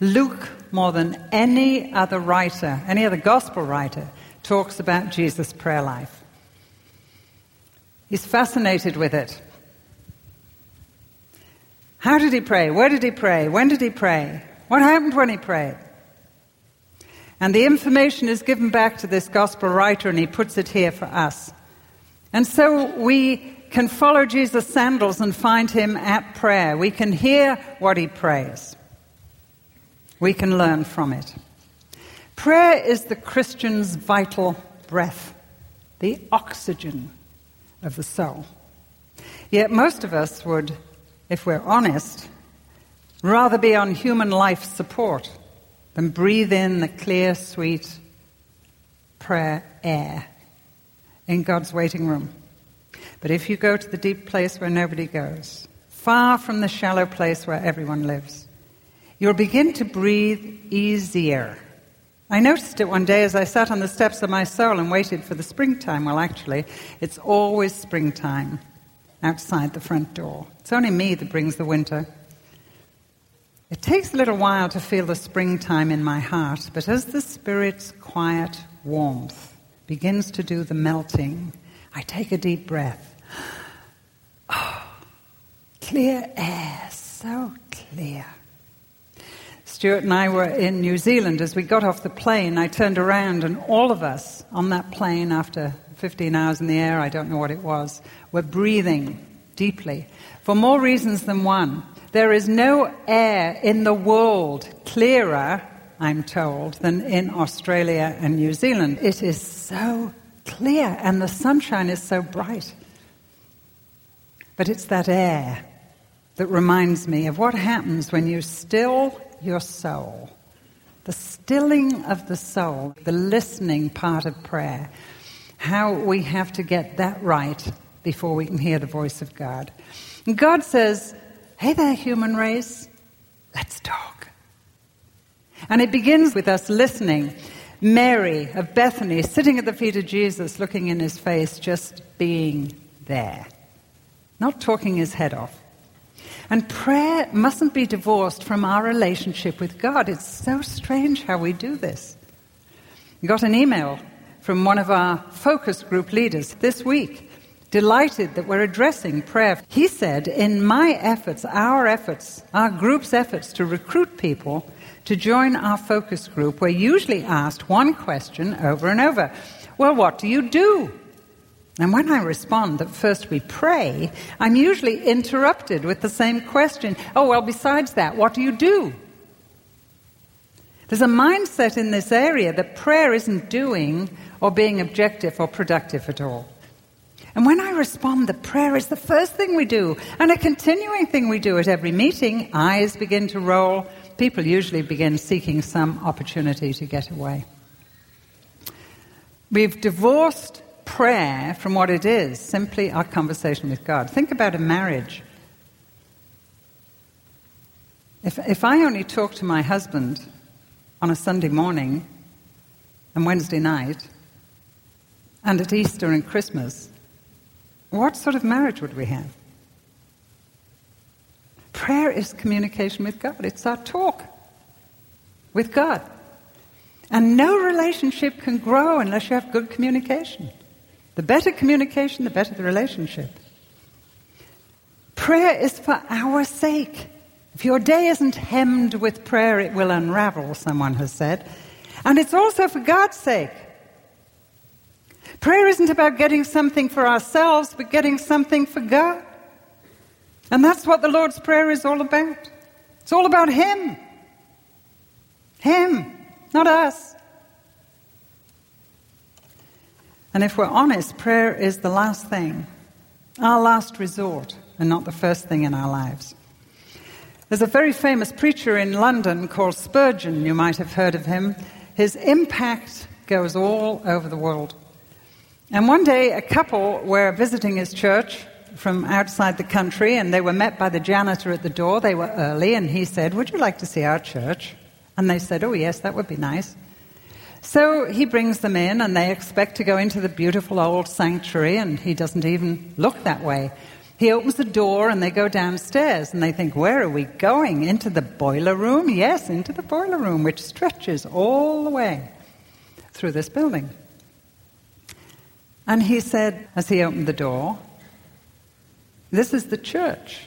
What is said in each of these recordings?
Luke, more than any other writer, any other gospel writer, talks about Jesus' prayer life. He's fascinated with it. How did he pray? Where did he pray? When did he pray? What happened when he prayed? And the information is given back to this gospel writer, and he puts it here for us. And so we can follow Jesus' sandals and find him at prayer. We can hear what he prays. We can learn from it. Prayer is the Christian's vital breath, the oxygen of the soul. Yet most of us would, if we're honest, rather be on human life support than breathe in the clear, sweet prayer air in God's waiting room. But if you go to the deep place where nobody goes, far from the shallow place where everyone lives, you'll begin to breathe easier. I noticed it one day as I sat on the steps of my soul and waited for the springtime. Well, actually, it's always springtime outside the front door. It's only me that brings the winter. It takes a little while to feel the springtime in my heart, but as the Spirit's quiet warmth begins to do the melting, I take a deep breath. Oh, clear air, so clear. Stuart and I were in New Zealand. As we got off the plane, I turned around, and all of us on that plane, after 15 hours in the air, I don't know what it was, were breathing deeply for more reasons than one. There is no air in the world clearer, I'm told, than in Australia and New Zealand. It is so clear and the sunshine is so bright. But it's that air that reminds me of what happens when you still your soul. The stilling of the soul, the listening part of prayer. How we have to get that right before we can hear the voice of God. And God says, Hey there, human race, let's talk. And it begins with us listening. Mary of Bethany sitting at the feet of Jesus, looking in his face, just being there, not talking his head off. And prayer mustn't be divorced from our relationship with God. It's so strange how we do this. We got an email from one of our focus group leaders this week delighted that we're addressing prayer. He said, In my efforts, our efforts, our group's efforts to recruit people to join our focus group, we're usually asked one question over and over Well, what do you do? And when I respond that first we pray, I'm usually interrupted with the same question Oh, well, besides that, what do you do? There's a mindset in this area that prayer isn't doing or being objective or productive at all. And when I respond that prayer is the first thing we do and a continuing thing we do at every meeting, eyes begin to roll. People usually begin seeking some opportunity to get away. We've divorced prayer from what it is, simply our conversation with God. Think about a marriage. If, if I only talk to my husband on a Sunday morning and Wednesday night, and at Easter and Christmas, what sort of marriage would we have? Prayer is communication with God, it's our talk with God. And no relationship can grow unless you have good communication. The better communication, the better the relationship. Prayer is for our sake. If your day isn't hemmed with prayer, it will unravel, someone has said. And it's also for God's sake. Prayer isn't about getting something for ourselves, but getting something for God. And that's what the Lord's Prayer is all about. It's all about Him. Him, not us. And if we're honest, prayer is the last thing, our last resort, and not the first thing in our lives. There's a very famous preacher in London called Spurgeon. You might have heard of him. His impact goes all over the world. And one day, a couple were visiting his church from outside the country, and they were met by the janitor at the door. They were early, and he said, Would you like to see our church? And they said, Oh, yes, that would be nice. So he brings them in, and they expect to go into the beautiful old sanctuary, and he doesn't even look that way. He opens the door and they go downstairs and they think, Where are we going? Into the boiler room? Yes, into the boiler room, which stretches all the way through this building. And he said, as he opened the door, This is the church.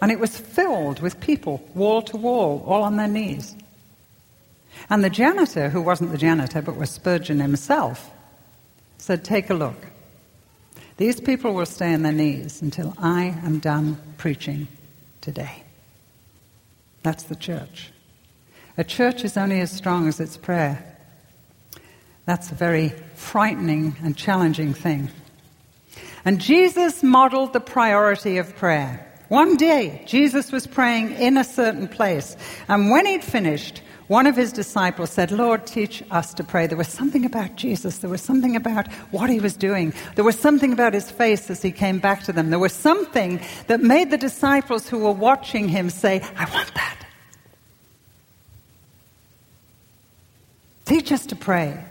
And it was filled with people, wall to wall, all on their knees. And the janitor, who wasn't the janitor but was Spurgeon himself, said, Take a look. These people will stay on their knees until I am done preaching today. That's the church. A church is only as strong as its prayer. That's a very frightening and challenging thing. And Jesus modeled the priority of prayer. One day, Jesus was praying in a certain place, and when he'd finished, one of his disciples said, Lord, teach us to pray. There was something about Jesus. There was something about what he was doing. There was something about his face as he came back to them. There was something that made the disciples who were watching him say, I want that. Teach us to pray.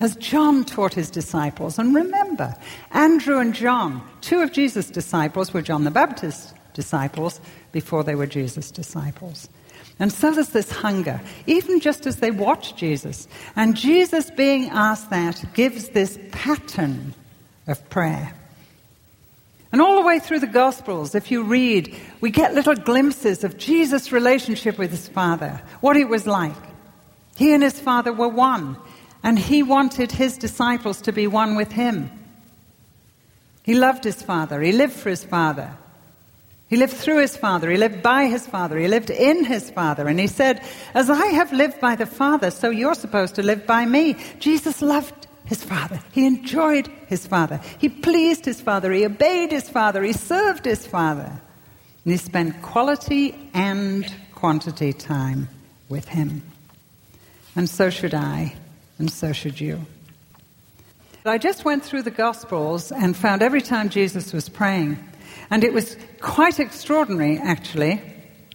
As John taught his disciples. And remember, Andrew and John, two of Jesus' disciples, were John the Baptist's disciples before they were Jesus' disciples. And so there's this hunger, even just as they watch Jesus. And Jesus, being asked that, gives this pattern of prayer. And all the way through the Gospels, if you read, we get little glimpses of Jesus' relationship with his Father, what it was like. He and his Father were one, and he wanted his disciples to be one with him. He loved his Father, he lived for his Father. He lived through his Father. He lived by his Father. He lived in his Father. And he said, As I have lived by the Father, so you're supposed to live by me. Jesus loved his Father. He enjoyed his Father. He pleased his Father. He obeyed his Father. He served his Father. And he spent quality and quantity time with him. And so should I, and so should you. I just went through the Gospels and found every time Jesus was praying, and it was quite extraordinary, actually.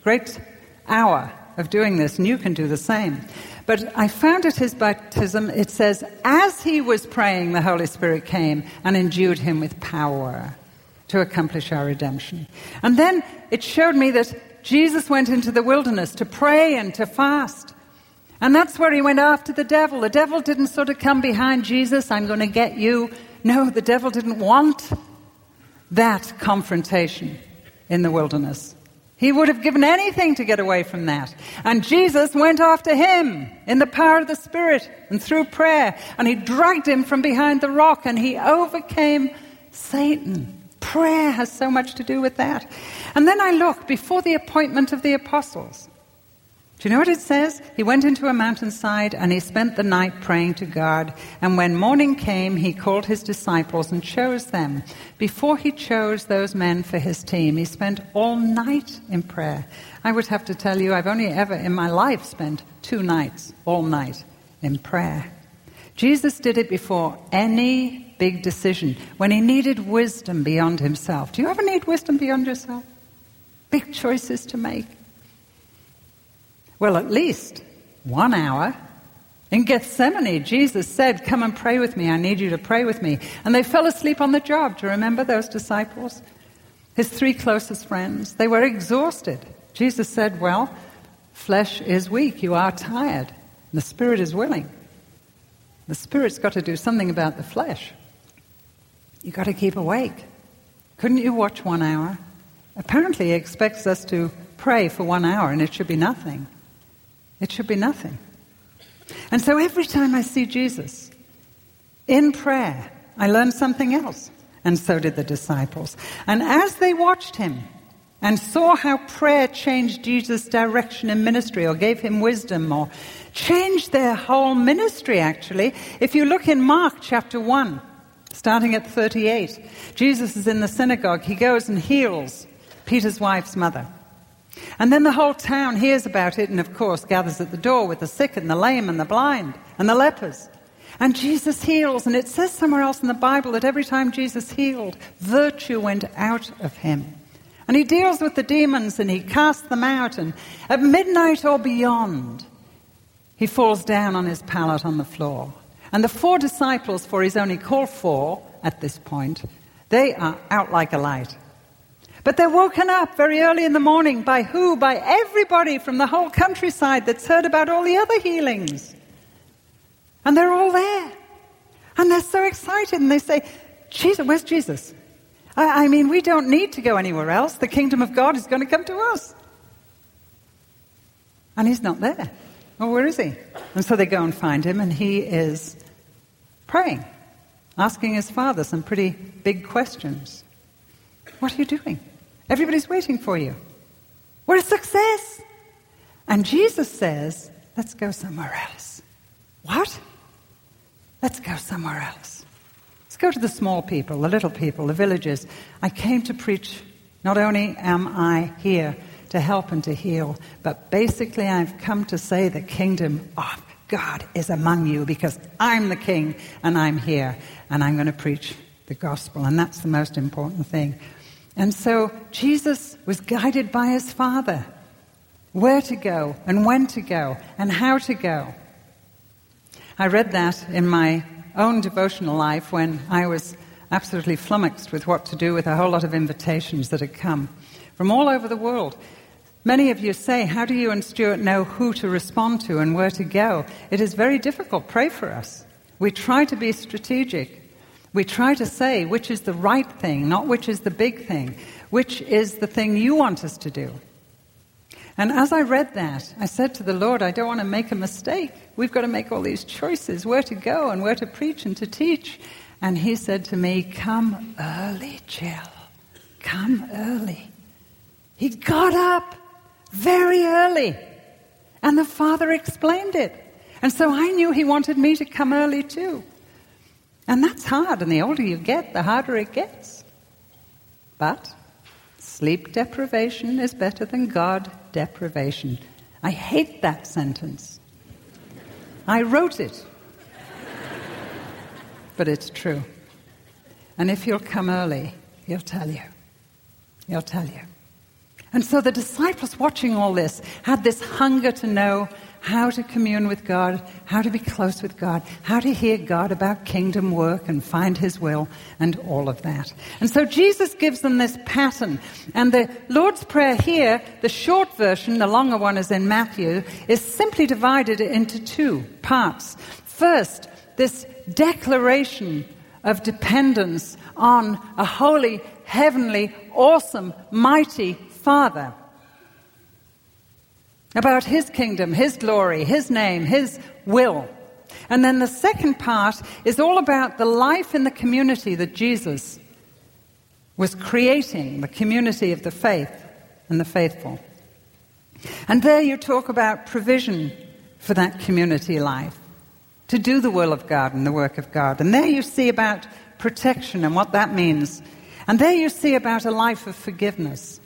Great hour of doing this, and you can do the same. But I found at his baptism, it says, as he was praying, the Holy Spirit came and endued him with power to accomplish our redemption. And then it showed me that Jesus went into the wilderness to pray and to fast. And that's where he went after the devil. The devil didn't sort of come behind Jesus, I'm going to get you. No, the devil didn't want that confrontation in the wilderness. He would have given anything to get away from that. And Jesus went after him in the power of the Spirit and through prayer. And he dragged him from behind the rock and he overcame Satan. Prayer has so much to do with that. And then I look before the appointment of the apostles. Do you know what it says? He went into a mountainside and he spent the night praying to God. And when morning came, he called his disciples and chose them. Before he chose those men for his team, he spent all night in prayer. I would have to tell you, I've only ever in my life spent two nights, all night, in prayer. Jesus did it before any big decision, when he needed wisdom beyond himself. Do you ever need wisdom beyond yourself? Big choices to make. Well, at least one hour. In Gethsemane, Jesus said, Come and pray with me. I need you to pray with me. And they fell asleep on the job. Do you remember those disciples? His three closest friends. They were exhausted. Jesus said, Well, flesh is weak. You are tired. The spirit is willing. The spirit's got to do something about the flesh. You've got to keep awake. Couldn't you watch one hour? Apparently, he expects us to pray for one hour, and it should be nothing. It should be nothing. And so every time I see Jesus in prayer, I learn something else. And so did the disciples. And as they watched him and saw how prayer changed Jesus' direction in ministry or gave him wisdom or changed their whole ministry, actually, if you look in Mark chapter 1, starting at 38, Jesus is in the synagogue. He goes and heals Peter's wife's mother. And then the whole town hears about it and, of course, gathers at the door with the sick and the lame and the blind and the lepers. And Jesus heals. And it says somewhere else in the Bible that every time Jesus healed, virtue went out of him. And he deals with the demons and he casts them out. And at midnight or beyond, he falls down on his pallet on the floor. And the four disciples, for he's only called four at this point, they are out like a light. But they're woken up very early in the morning by who? By everybody from the whole countryside that's heard about all the other healings. And they're all there. And they're so excited and they say, Jesus, where's Jesus? I, I mean, we don't need to go anywhere else. The kingdom of God is going to come to us. And he's not there. Well, where is he? And so they go and find him, and he is praying, asking his father some pretty big questions. What are you doing? Everybody's waiting for you. We're a success. And Jesus says, let's go somewhere else. What? Let's go somewhere else. Let's go to the small people, the little people, the villages. I came to preach. Not only am I here to help and to heal, but basically I've come to say the kingdom of God is among you because I'm the king and I'm here and I'm going to preach the gospel. And that's the most important thing. And so Jesus was guided by his Father where to go and when to go and how to go. I read that in my own devotional life when I was absolutely flummoxed with what to do with a whole lot of invitations that had come from all over the world. Many of you say, How do you and Stuart know who to respond to and where to go? It is very difficult. Pray for us. We try to be strategic. We try to say which is the right thing, not which is the big thing, which is the thing you want us to do. And as I read that, I said to the Lord, I don't want to make a mistake. We've got to make all these choices where to go and where to preach and to teach. And He said to me, Come early, Jill. Come early. He got up very early. And the Father explained it. And so I knew He wanted me to come early too. And that's hard, and the older you get, the harder it gets. But sleep deprivation is better than God deprivation. I hate that sentence. I wrote it. but it's true. And if you'll come early, he'll tell you. He'll tell you. And so the disciples watching all this had this hunger to know how to commune with God, how to be close with God, how to hear God about kingdom work and find His will, and all of that. And so Jesus gives them this pattern. And the Lord's Prayer here, the short version, the longer one is in Matthew, is simply divided into two parts. First, this declaration of dependence on a holy, heavenly, awesome, mighty Father about His kingdom, His glory, His name, His will. And then the second part is all about the life in the community that Jesus was creating, the community of the faith and the faithful. And there you talk about provision for that community life, to do the will of God and the work of God. And there you see about protection and what that means. And there you see about a life of forgiveness.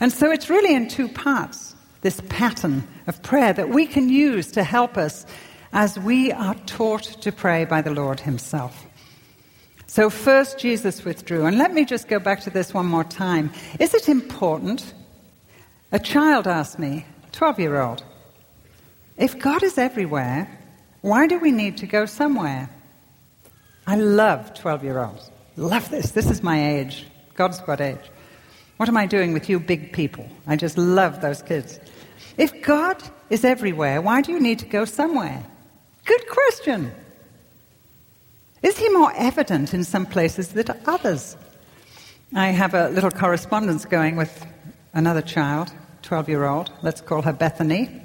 And so it's really in two parts this pattern of prayer that we can use to help us as we are taught to pray by the Lord Himself. So, first, Jesus withdrew. And let me just go back to this one more time. Is it important? A child asked me, 12 year old, if God is everywhere, why do we need to go somewhere? I love 12 year olds. Love this. This is my age. God's got age. What am I doing with you big people? I just love those kids. If God is everywhere, why do you need to go somewhere? Good question. Is he more evident in some places than others? I have a little correspondence going with another child, 12 year old. Let's call her Bethany.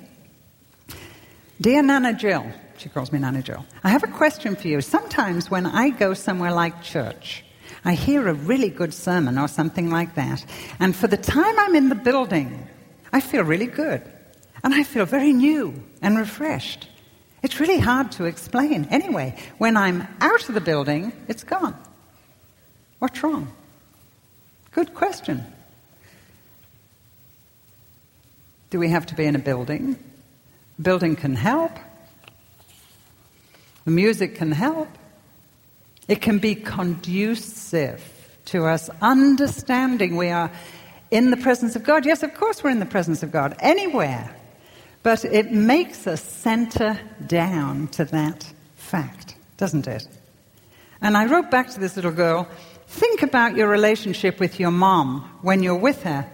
Dear Nana Jill, she calls me Nana Jill, I have a question for you. Sometimes when I go somewhere like church, I hear a really good sermon or something like that, and for the time I'm in the building, I feel really good. And I feel very new and refreshed. It's really hard to explain. Anyway, when I'm out of the building, it's gone. What's wrong? Good question. Do we have to be in a building? Building can help. The music can help. It can be conducive to us understanding we are in the presence of God. Yes, of course, we're in the presence of God. Anywhere. But it makes us center down to that fact, doesn't it? And I wrote back to this little girl think about your relationship with your mom when you're with her,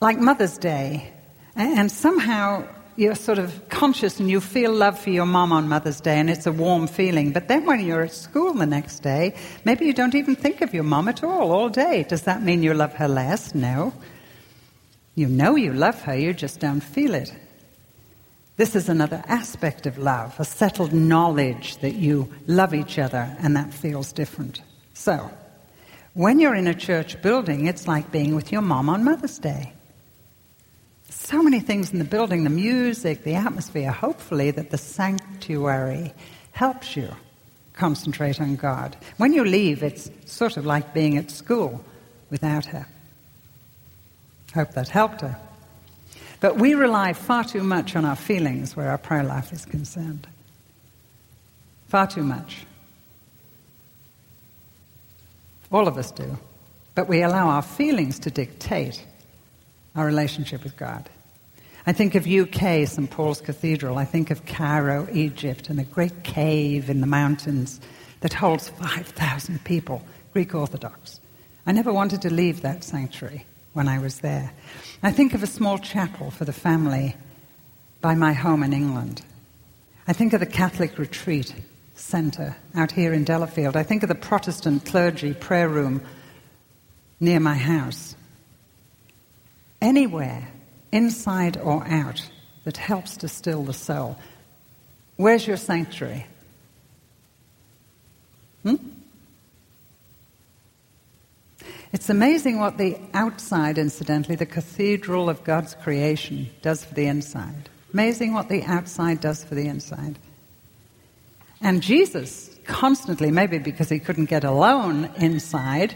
like Mother's Day, and somehow you're sort of conscious and you feel love for your mom on Mother's Day and it's a warm feeling. But then when you're at school the next day, maybe you don't even think of your mom at all, all day. Does that mean you love her less? No. You know you love her, you just don't feel it. This is another aspect of love, a settled knowledge that you love each other and that feels different. So, when you're in a church building, it's like being with your mom on Mother's Day. So many things in the building the music, the atmosphere, hopefully, that the sanctuary helps you concentrate on God. When you leave, it's sort of like being at school without her. Hope that helped her. But we rely far too much on our feelings where our prayer life is concerned. Far too much. All of us do. But we allow our feelings to dictate our relationship with God. I think of UK, St. Paul's Cathedral. I think of Cairo, Egypt, and a great cave in the mountains that holds 5,000 people, Greek Orthodox. I never wanted to leave that sanctuary when I was there. I think of a small chapel for the family by my home in England. I think of the Catholic retreat centre out here in Delafield. I think of the Protestant clergy prayer room near my house. Anywhere, inside or out, that helps to still the soul. Where's your sanctuary? Hmm? It's amazing what the outside, incidentally, the cathedral of God's creation, does for the inside. Amazing what the outside does for the inside. And Jesus constantly, maybe because he couldn't get alone inside,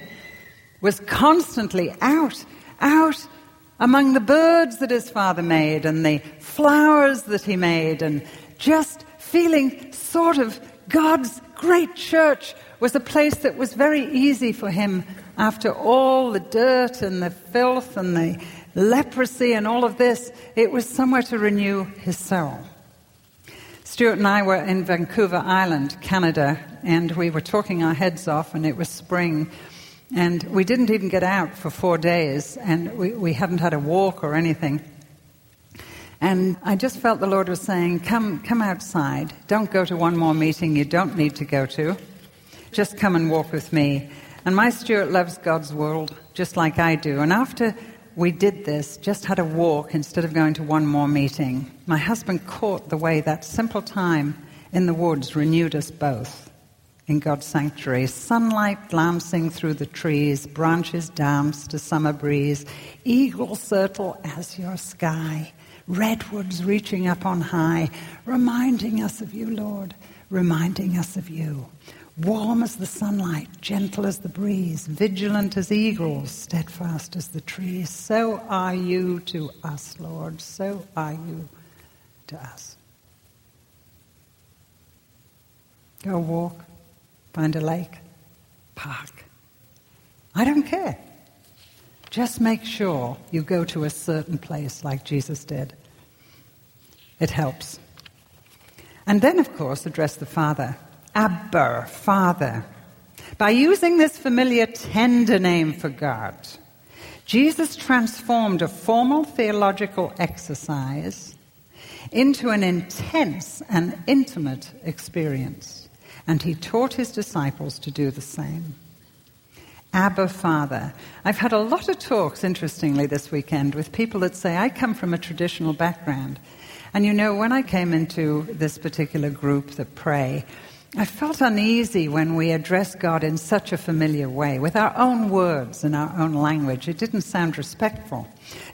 was constantly out, out among the birds that his father made and the flowers that he made and just feeling sort of God's great church was a place that was very easy for him after all the dirt and the filth and the leprosy and all of this, it was somewhere to renew his soul. Stuart and I were in Vancouver Island, Canada, and we were talking our heads off, and it was spring. And we didn't even get out for four days, and we, we hadn't had a walk or anything. And I just felt the Lord was saying, come, come outside. Don't go to one more meeting you don't need to go to. Just come and walk with me. And my Stuart loves God's world just like I do. And after we did this, just had a walk instead of going to one more meeting, my husband caught the way that simple time in the woods renewed us both in God's sanctuary. Sunlight glancing through the trees, branches danced to summer breeze, eagle circle as your sky, redwoods reaching up on high, reminding us of you, Lord, reminding us of you. Warm as the sunlight, gentle as the breeze, vigilant as eagles, steadfast as the trees, so are you to us, Lord, so are you to us. Go walk, find a lake, park. I don't care. Just make sure you go to a certain place like Jesus did. It helps. And then, of course, address the Father. Abba, Father. By using this familiar, tender name for God, Jesus transformed a formal theological exercise into an intense and intimate experience, and he taught his disciples to do the same. Abba Father. I've had a lot of talks, interestingly, this weekend with people that say, I come from a traditional background. And you know, when I came into this particular group that pray, I felt uneasy when we addressed God in such a familiar way, with our own words and our own language. It didn't sound respectful.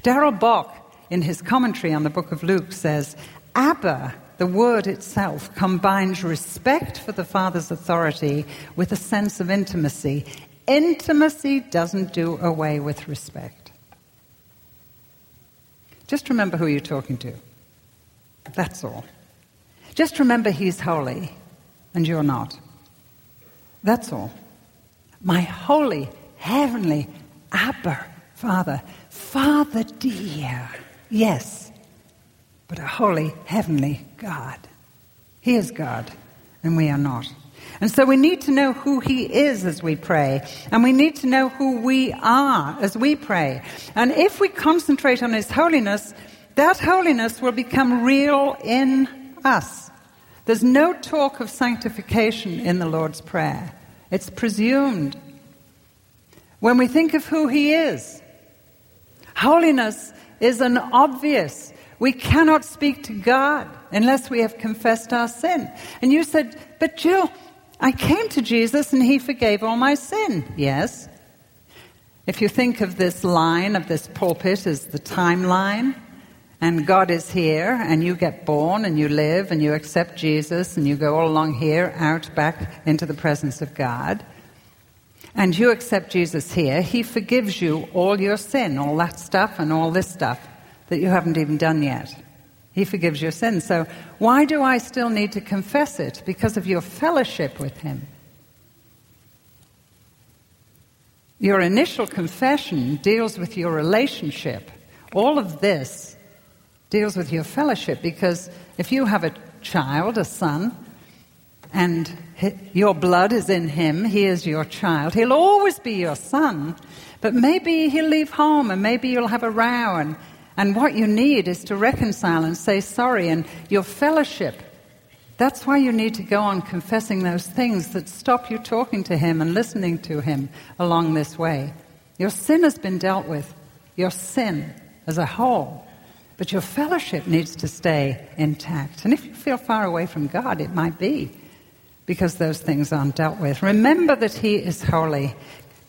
Darrell Bock, in his commentary on the book of Luke, says, Abba, the word itself, combines respect for the Father's authority with a sense of intimacy. Intimacy doesn't do away with respect. Just remember who you're talking to. That's all. Just remember He's holy and you're not. That's all. My holy, heavenly Abba, Father, Father dear, yes, but a holy, heavenly God. He is God, and we are not. And so we need to know who He is as we pray, and we need to know who we are as we pray. And if we concentrate on His holiness, that holiness will become real in us. There's no talk of sanctification in the Lord's Prayer, it's presumed. When we think of who He is, holiness is an obvious. We cannot speak to God unless we have confessed our sin. And you said, But Jill, I came to Jesus and He forgave all my sin. Yes. If you think of this line of this pulpit as the timeline, and God is here, and you get born, and you live, and you accept Jesus, and you go all along here, out, back into the presence of God, and you accept Jesus here, He forgives you all your sin, all that stuff, and all this stuff that you haven't even done yet. He forgives your sin. So why do I still need to confess it? Because of your fellowship with Him. Your initial confession deals with your relationship. All of this deals with your fellowship because if you have a child, a son, and your blood is in him, he is your child, he'll always be your son, but maybe he'll leave home and maybe you'll have a row and and what you need is to reconcile and say sorry and your fellowship. That's why you need to go on confessing those things that stop you talking to Him and listening to Him along this way. Your sin has been dealt with, your sin as a whole. But your fellowship needs to stay intact. And if you feel far away from God, it might be because those things aren't dealt with. Remember that He is holy.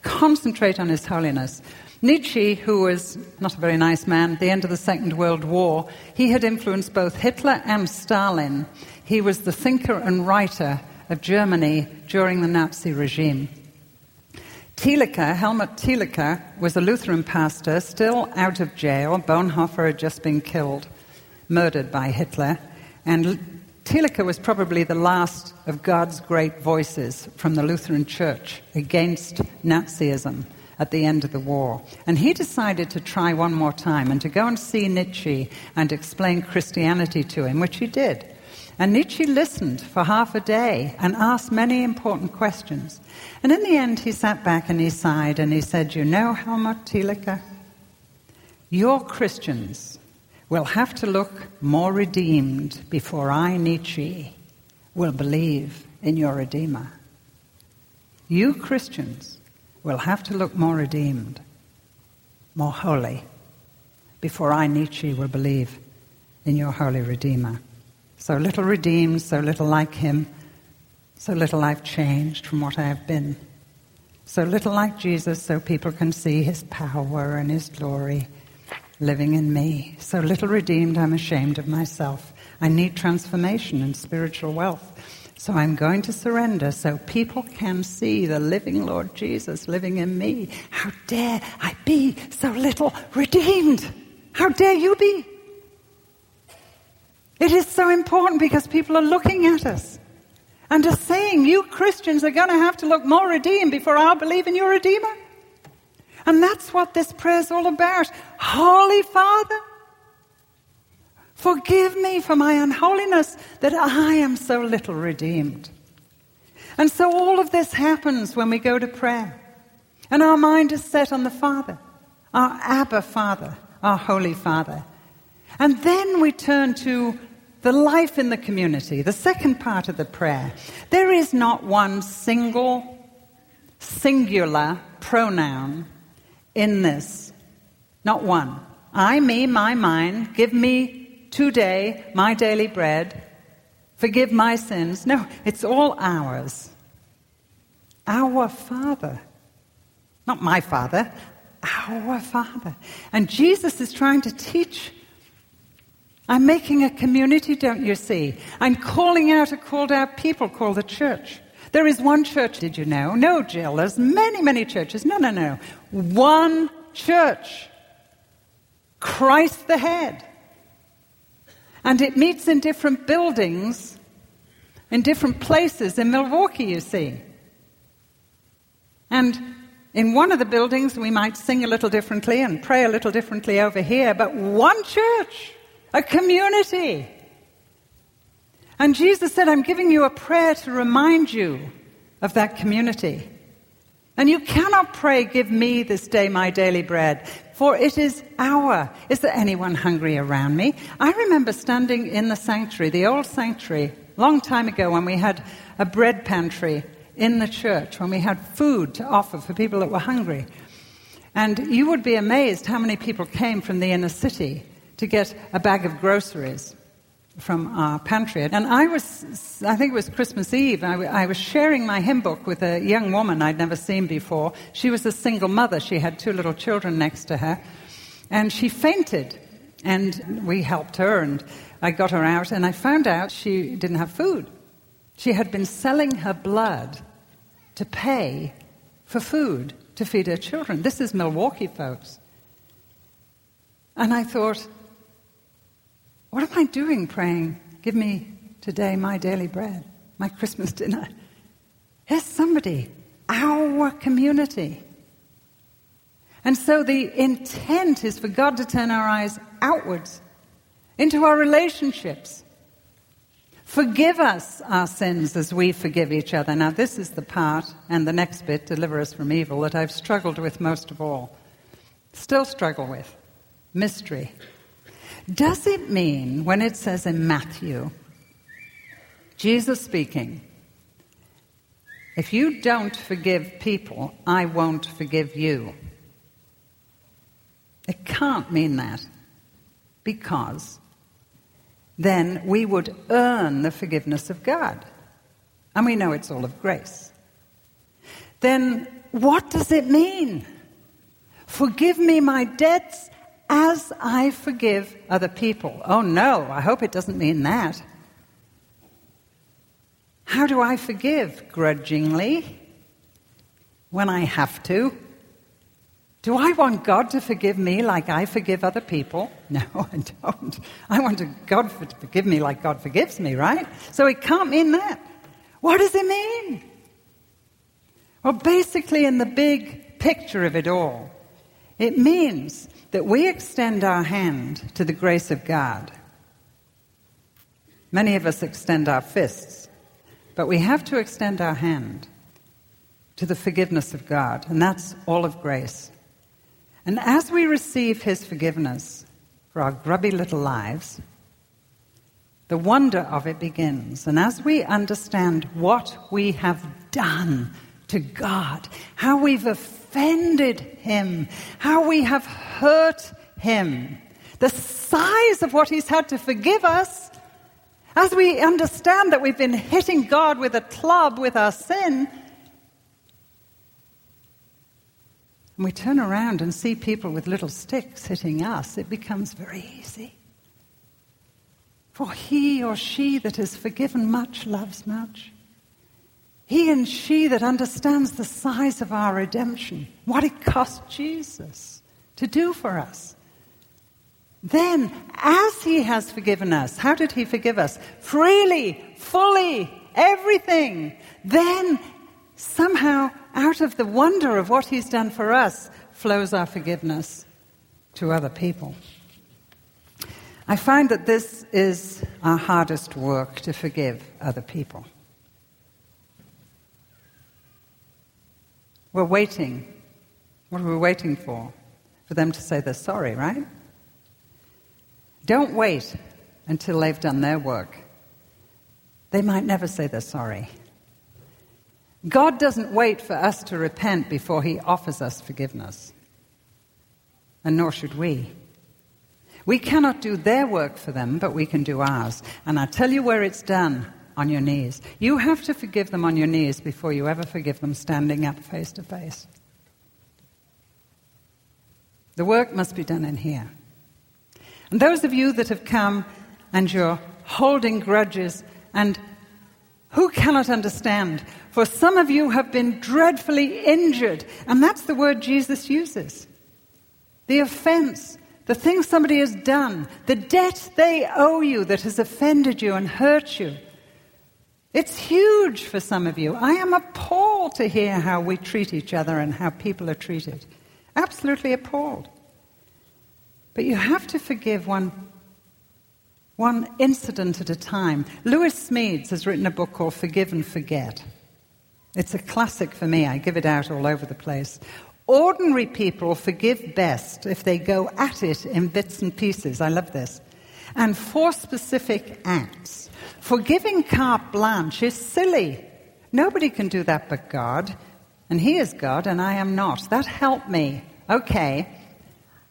Concentrate on His holiness. Nietzsche, who was not a very nice man at the end of the Second World War, he had influenced both Hitler and Stalin. He was the thinker and writer of Germany during the Nazi regime. Thielicke, Helmut Thielicke, was a Lutheran pastor still out of jail. Bonhoeffer had just been killed, murdered by Hitler. And Thielicke was probably the last of God's great voices from the Lutheran Church against Nazism at the end of the war. And he decided to try one more time and to go and see Nietzsche and explain Christianity to him, which he did. And Nietzsche listened for half a day and asked many important questions. And in the end, he sat back and he sighed and he said, You know, Helmut Thielicke, your Christians will have to look more redeemed before I, Nietzsche, will believe in your Redeemer. You Christians will have to look more redeemed, more holy, before I, Nietzsche, will believe in your holy Redeemer. So little redeemed, so little like him, so little I've changed from what I have been. So little like Jesus, so people can see his power and his glory living in me. So little redeemed, I'm ashamed of myself. I need transformation and spiritual wealth. So I'm going to surrender so people can see the living Lord Jesus living in me. How dare I be so little redeemed? How dare you be? It is so important because people are looking at us and are saying, You Christians are going to have to look more redeemed before I'll believe in your Redeemer. And that's what this prayer is all about. Holy Father, Forgive me for my unholiness that I am so little redeemed. And so all of this happens when we go to prayer. And our mind is set on the Father, our Abba Father, our Holy Father. And then we turn to the life in the community, the second part of the prayer. There is not one single, singular pronoun in this. Not one. I, me, my, mine. Give me today my daily bread, forgive my sins. No, it's all ours. Our Father. Not my Father, our Father. And Jesus is trying to teach. I'm making a community, don't you see? I'm calling out a called out people called the church. There is one church, did you know? No, Jill, there's many, many churches. No, no, no. One church. Christ the head. And it meets in different buildings, in different places in Milwaukee, you see. And in one of the buildings, we might sing a little differently and pray a little differently over here, but one church, a community. And Jesus said, I'm giving you a prayer to remind you of that community. And you cannot pray, Give me this day my daily bread, for it is our. Is there anyone hungry around me? I remember standing in the sanctuary, the old sanctuary, long time ago when we had a bread pantry in the church, when we had food to offer for people that were hungry. And you would be amazed how many people came from the inner city to get a bag of groceries from our pantry. And I was, I think it was Christmas Eve, I, I, was sharing my hymn book with a young woman I'd never seen before. She was a single mother, she had two little children next to her. And she fainted. And we helped her, and I got her out, and I found out she didn't have food. She had been selling her blood to pay for food to feed her children. This is Milwaukee, folks. And I thought, what am I doing praying, give me today my daily bread, my Christmas dinner? Here's somebody, our community. And so the intent is for God to turn our eyes outwards into our relationships. Forgive us our sins as we forgive each other. Now, this is the part, and the next bit, deliver us from evil, that I've struggled with most of all. Still struggle with. Mystery. Does it mean, when it says in Matthew, Jesus speaking, if you don't forgive people, I won't forgive you? It can't mean that because then we would earn the forgiveness of God. And we know it's all of grace. Then what does it mean? Forgive me my debts as I forgive other people. Oh no, I hope it doesn't mean that. How do I forgive? Grudgingly? When I have to? Do I want God to forgive me like I forgive other people? No, I don't. I want God to forgive me like God forgives me, right? So it can't mean that. What does it mean? Well, basically, in the big picture of it all, it means that we extend our hand to the grace of God. Many of us extend our fists, but we have to extend our hand to the forgiveness of God, and that's all of grace. And as we receive His forgiveness for our grubby little lives, the wonder of it begins. And as we understand what we have done to God, how we've offended Offended him, how we have hurt Him, the size of what He's had to forgive us, as we understand that we've been hitting God with a club with our sin, and we turn around and see people with little sticks hitting us, it becomes very easy. For he or she that is forgiven much loves much. He and she that understands the size of our redemption, what it cost Jesus to do for us. Then, as He has forgiven us, how did He forgive us? Freely, fully, everything. Then, somehow, out of the wonder of what He's done for us, flows our forgiveness to other people. I find that this is our hardest work to forgive other people. We're waiting. What are we waiting for? For them to say they're sorry, right? Don't wait until they've done their work. They might never say they're sorry. God doesn't wait for us to repent before he offers us forgiveness. And nor should we. We cannot do their work for them, but we can do ours. And I tell you where it's done on your knees. You have to forgive them on your knees before you ever forgive them standing up face to face. The work must be done in here. And those of you that have come and you're holding grudges, and who cannot understand? For some of you have been dreadfully injured, and that's the word Jesus uses. The offense, the thing somebody has done, the debt they owe you that has offended you and hurt you. It's huge for some of you. I am appalled to hear how we treat each other and how people are treated. Absolutely appalled. But you have to forgive one one incident at a time. Lewis Smedes has written a book called Forgive and Forget. It's a classic for me. I give it out all over the place. Ordinary people forgive best if they go at it in bits and pieces. I love this. And for specific acts. Forgiving carte blanche is silly. Nobody can do that but God. And He is God, and I am not. That helped me. Okay.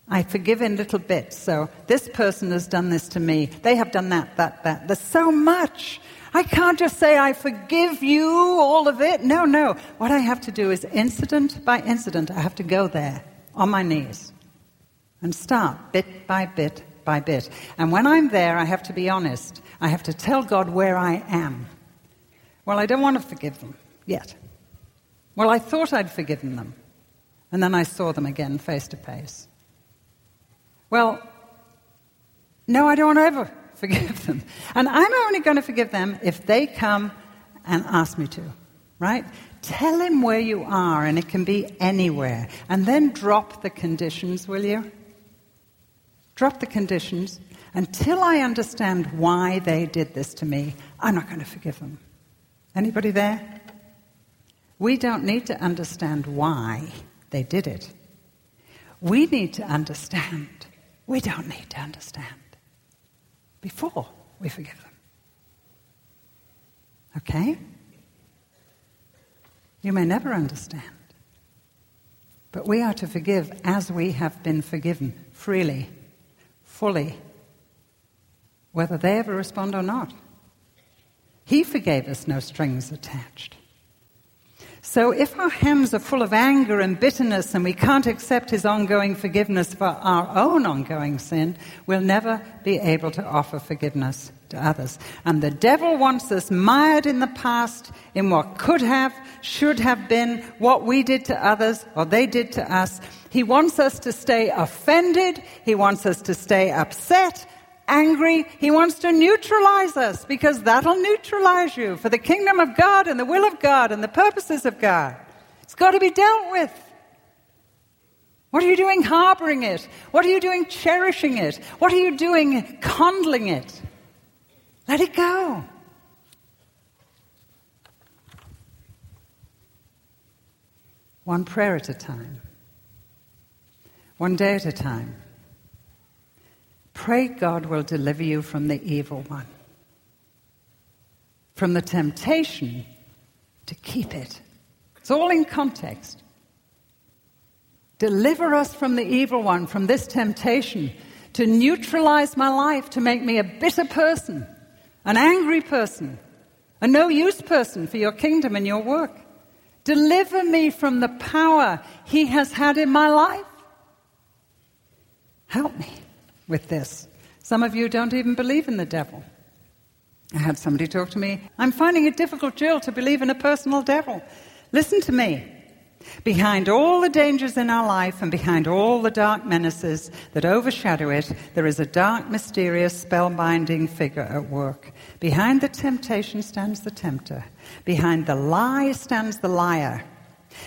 I forgive in little bits. So this person has done this to me. They have done that, that, that. There's so much. I can't just say, I forgive you, all of it. No, no. What I have to do is incident by incident, I have to go there on my knees and start bit by bit by bit. And when I'm there, I have to be honest. I have to tell God where I am. Well, I don't want to forgive them yet. Well, I thought I'd forgiven them. And then I saw them again face to face. Well, no, I don't ever forgive them. And I'm only going to forgive them if they come and ask me to, right? Tell him where you are, and it can be anywhere. And then drop the conditions, will you? Drop the conditions. Until I understand why they did this to me, I'm not going to forgive them. Anybody there? We don't need to understand why they did it. We need to understand. We don't need to understand before we forgive them. Okay? You may never understand. But we are to forgive as we have been forgiven, freely, fully, whether they ever respond or not. He forgave us, no strings attached. So if our hands are full of anger and bitterness and we can't accept his ongoing forgiveness for our own ongoing sin, we'll never be able to offer forgiveness to others. And the devil wants us mired in the past, in what could have, should have been, what we did to others or they did to us. He wants us to stay offended. He wants us to stay upset angry. He wants to neutralize us because that'll neutralize you for the kingdom of God and the will of God and the purposes of God. It's got to be dealt with. What are you doing harboring it? What are you doing cherishing it? What are you doing coddling it? Let it go. One prayer at a time, one day at a time. Pray God will deliver you from the evil one, from the temptation to keep it. It's all in context. Deliver us from the evil one, from this temptation to neutralize my life, to make me a bitter person, an angry person, a no use person for your kingdom and your work. Deliver me from the power he has had in my life. Help me with this. Some of you don't even believe in the devil. I had somebody talk to me. I'm finding it difficult, Jill, to believe in a personal devil. Listen to me. Behind all the dangers in our life and behind all the dark menaces that overshadow it, there is a dark, mysterious, spellbinding figure at work. Behind the temptation stands the tempter. Behind the lie stands the liar.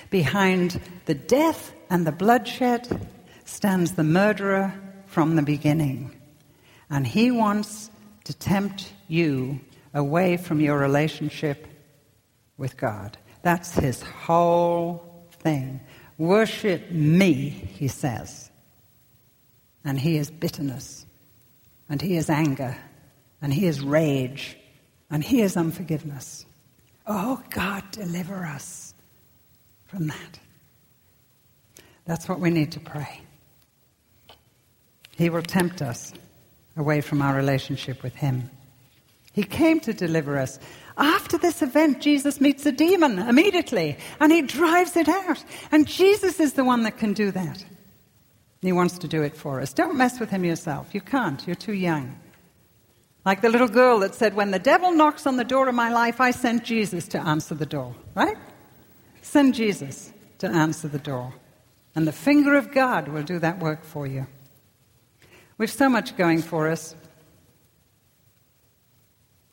Behind the death and the bloodshed stands the murderer from the beginning. And He wants to tempt you away from your relationship with God. That's His whole thing. Worship me, He says. And He is bitterness, and He is anger, and He is rage, and He is unforgiveness. Oh, God, deliver us from that. That's what we need to pray. He will tempt us away from our relationship with Him. He came to deliver us. After this event, Jesus meets a demon immediately and he drives it out. And Jesus is the one that can do that. He wants to do it for us. Don't mess with him yourself. You can't. You're too young. Like the little girl that said, When the devil knocks on the door of my life, I send Jesus to answer the door. Right? Send Jesus to answer the door. And the finger of God will do that work for you. We've so much going for us.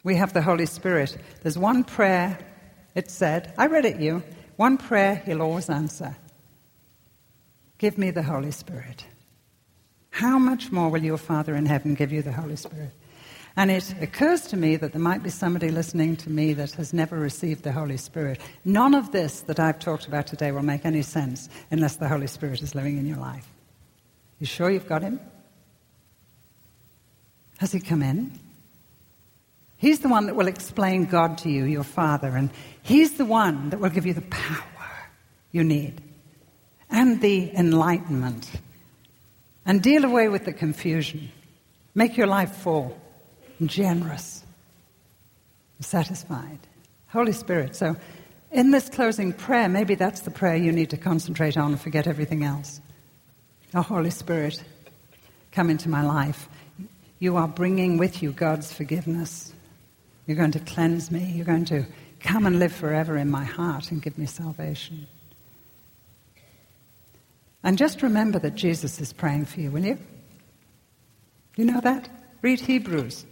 We have the Holy Spirit. There's one prayer, it said, I read it you, one prayer he'll always answer. Give me the Holy Spirit. How much more will your Father in heaven give you the Holy Spirit? And it occurs to me that there might be somebody listening to me that has never received the Holy Spirit. None of this that I've talked about today will make any sense unless the Holy Spirit is living in your life. You sure you've got Him? Has He come in? He's the one that will explain God to you, your Father, and He's the one that will give you the power you need and the enlightenment and deal away with the confusion. Make your life full and generous, satisfied. Holy Spirit. So, in this closing prayer, maybe that's the prayer you need to concentrate on and forget everything else. Oh, Holy Spirit, come into my life. You are bringing with you God's forgiveness. You're going to cleanse me. You're going to come and live forever in my heart and give me salvation. And just remember that Jesus is praying for you, will you? You know that? Read Hebrews.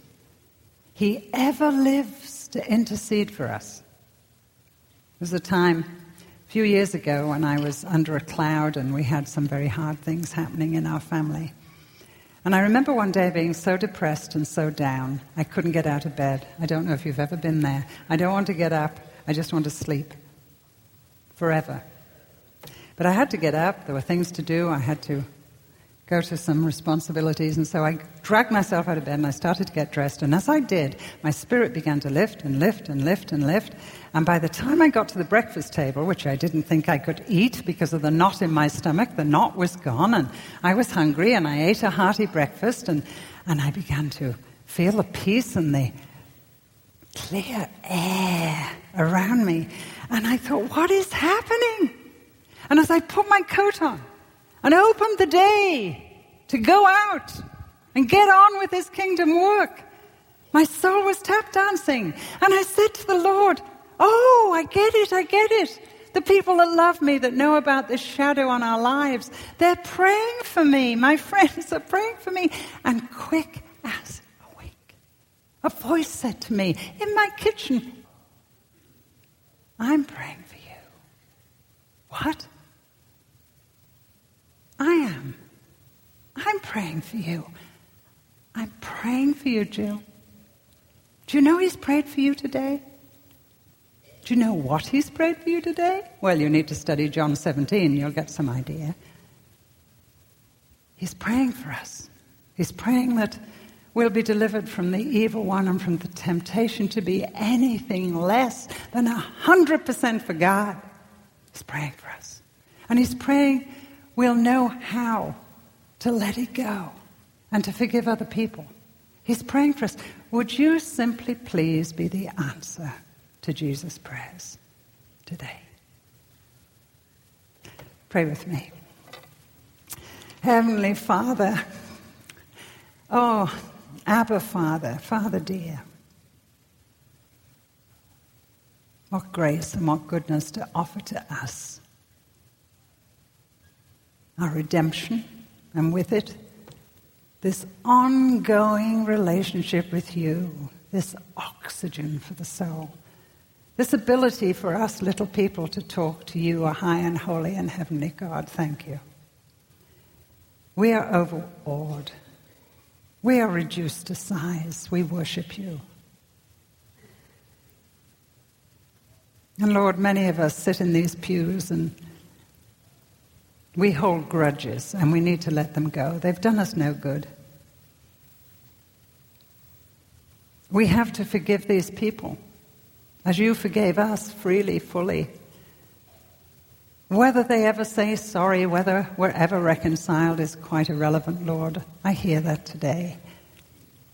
He ever lives to intercede for us. There was a time a few years ago when I was under a cloud and we had some very hard things happening in our family. And I remember one day being so depressed and so down, I couldn't get out of bed. I don't know if you've ever been there. I don't want to get up, I just want to sleep forever. But I had to get up, there were things to do, I had to go to some responsibilities. And so I dragged myself out of bed and I started to get dressed. And as I did, my spirit began to lift and lift and lift and lift. And by the time I got to the breakfast table, which I didn't think I could eat because of the knot in my stomach, the knot was gone and I was hungry and I ate a hearty breakfast and, and I began to feel the peace and the clear air around me. And I thought, what is happening? And as I put my coat on, and opened the day to go out and get on with his kingdom work. My soul was tap dancing. And I said to the Lord, Oh, I get it, I get it. The people that love me, that know about this shadow on our lives, they're praying for me. My friends are praying for me. And quick as a wink, a voice said to me in my kitchen, I'm praying for you. What? I am. I'm praying for you. I'm praying for you, Jill. Do you know He's prayed for you today? Do you know what He's prayed for you today? Well, you need to study John 17, you'll get some idea. He's praying for us. He's praying that we'll be delivered from the evil one and from the temptation to be anything less than 100% for God. He's praying for us. And He's praying we'll know how to let it go and to forgive other people. He's praying for us. Would you simply please be the answer to Jesus' prayers today? Pray with me. Heavenly Father, oh, Abba Father, Father dear, what grace and what goodness to offer to us our redemption, and with it, this ongoing relationship with you, this oxygen for the soul, this ability for us little people to talk to you, a high and holy and heavenly God. Thank you. We are overawed. We are reduced to size. We worship you. And Lord, many of us sit in these pews and we hold grudges and we need to let them go. They've done us no good. We have to forgive these people as you forgave us freely, fully. Whether they ever say sorry, whether we're ever reconciled is quite irrelevant, Lord. I hear that today,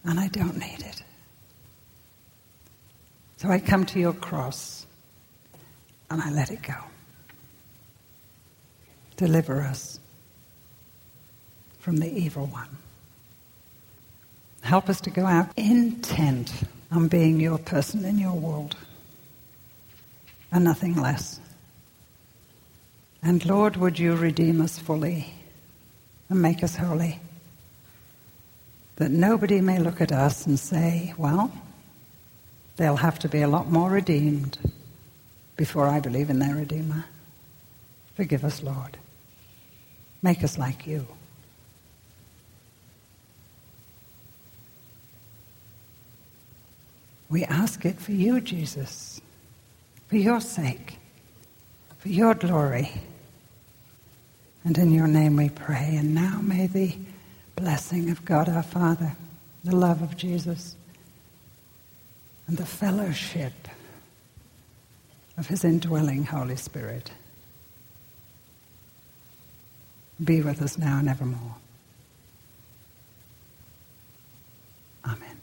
and I don't need it. So I come to your cross and I let it go. Deliver us from the evil one. Help us to go out intent on being your person in your world and nothing less. And Lord, would you redeem us fully and make us holy? That nobody may look at us and say, well, they'll have to be a lot more redeemed before I believe in their Redeemer. Forgive us, Lord. Make us like you. We ask it for you, Jesus, for your sake, for your glory. And in your name we pray. And now may the blessing of God our Father, the love of Jesus, and the fellowship of his indwelling Holy Spirit be with us now and evermore. Amen.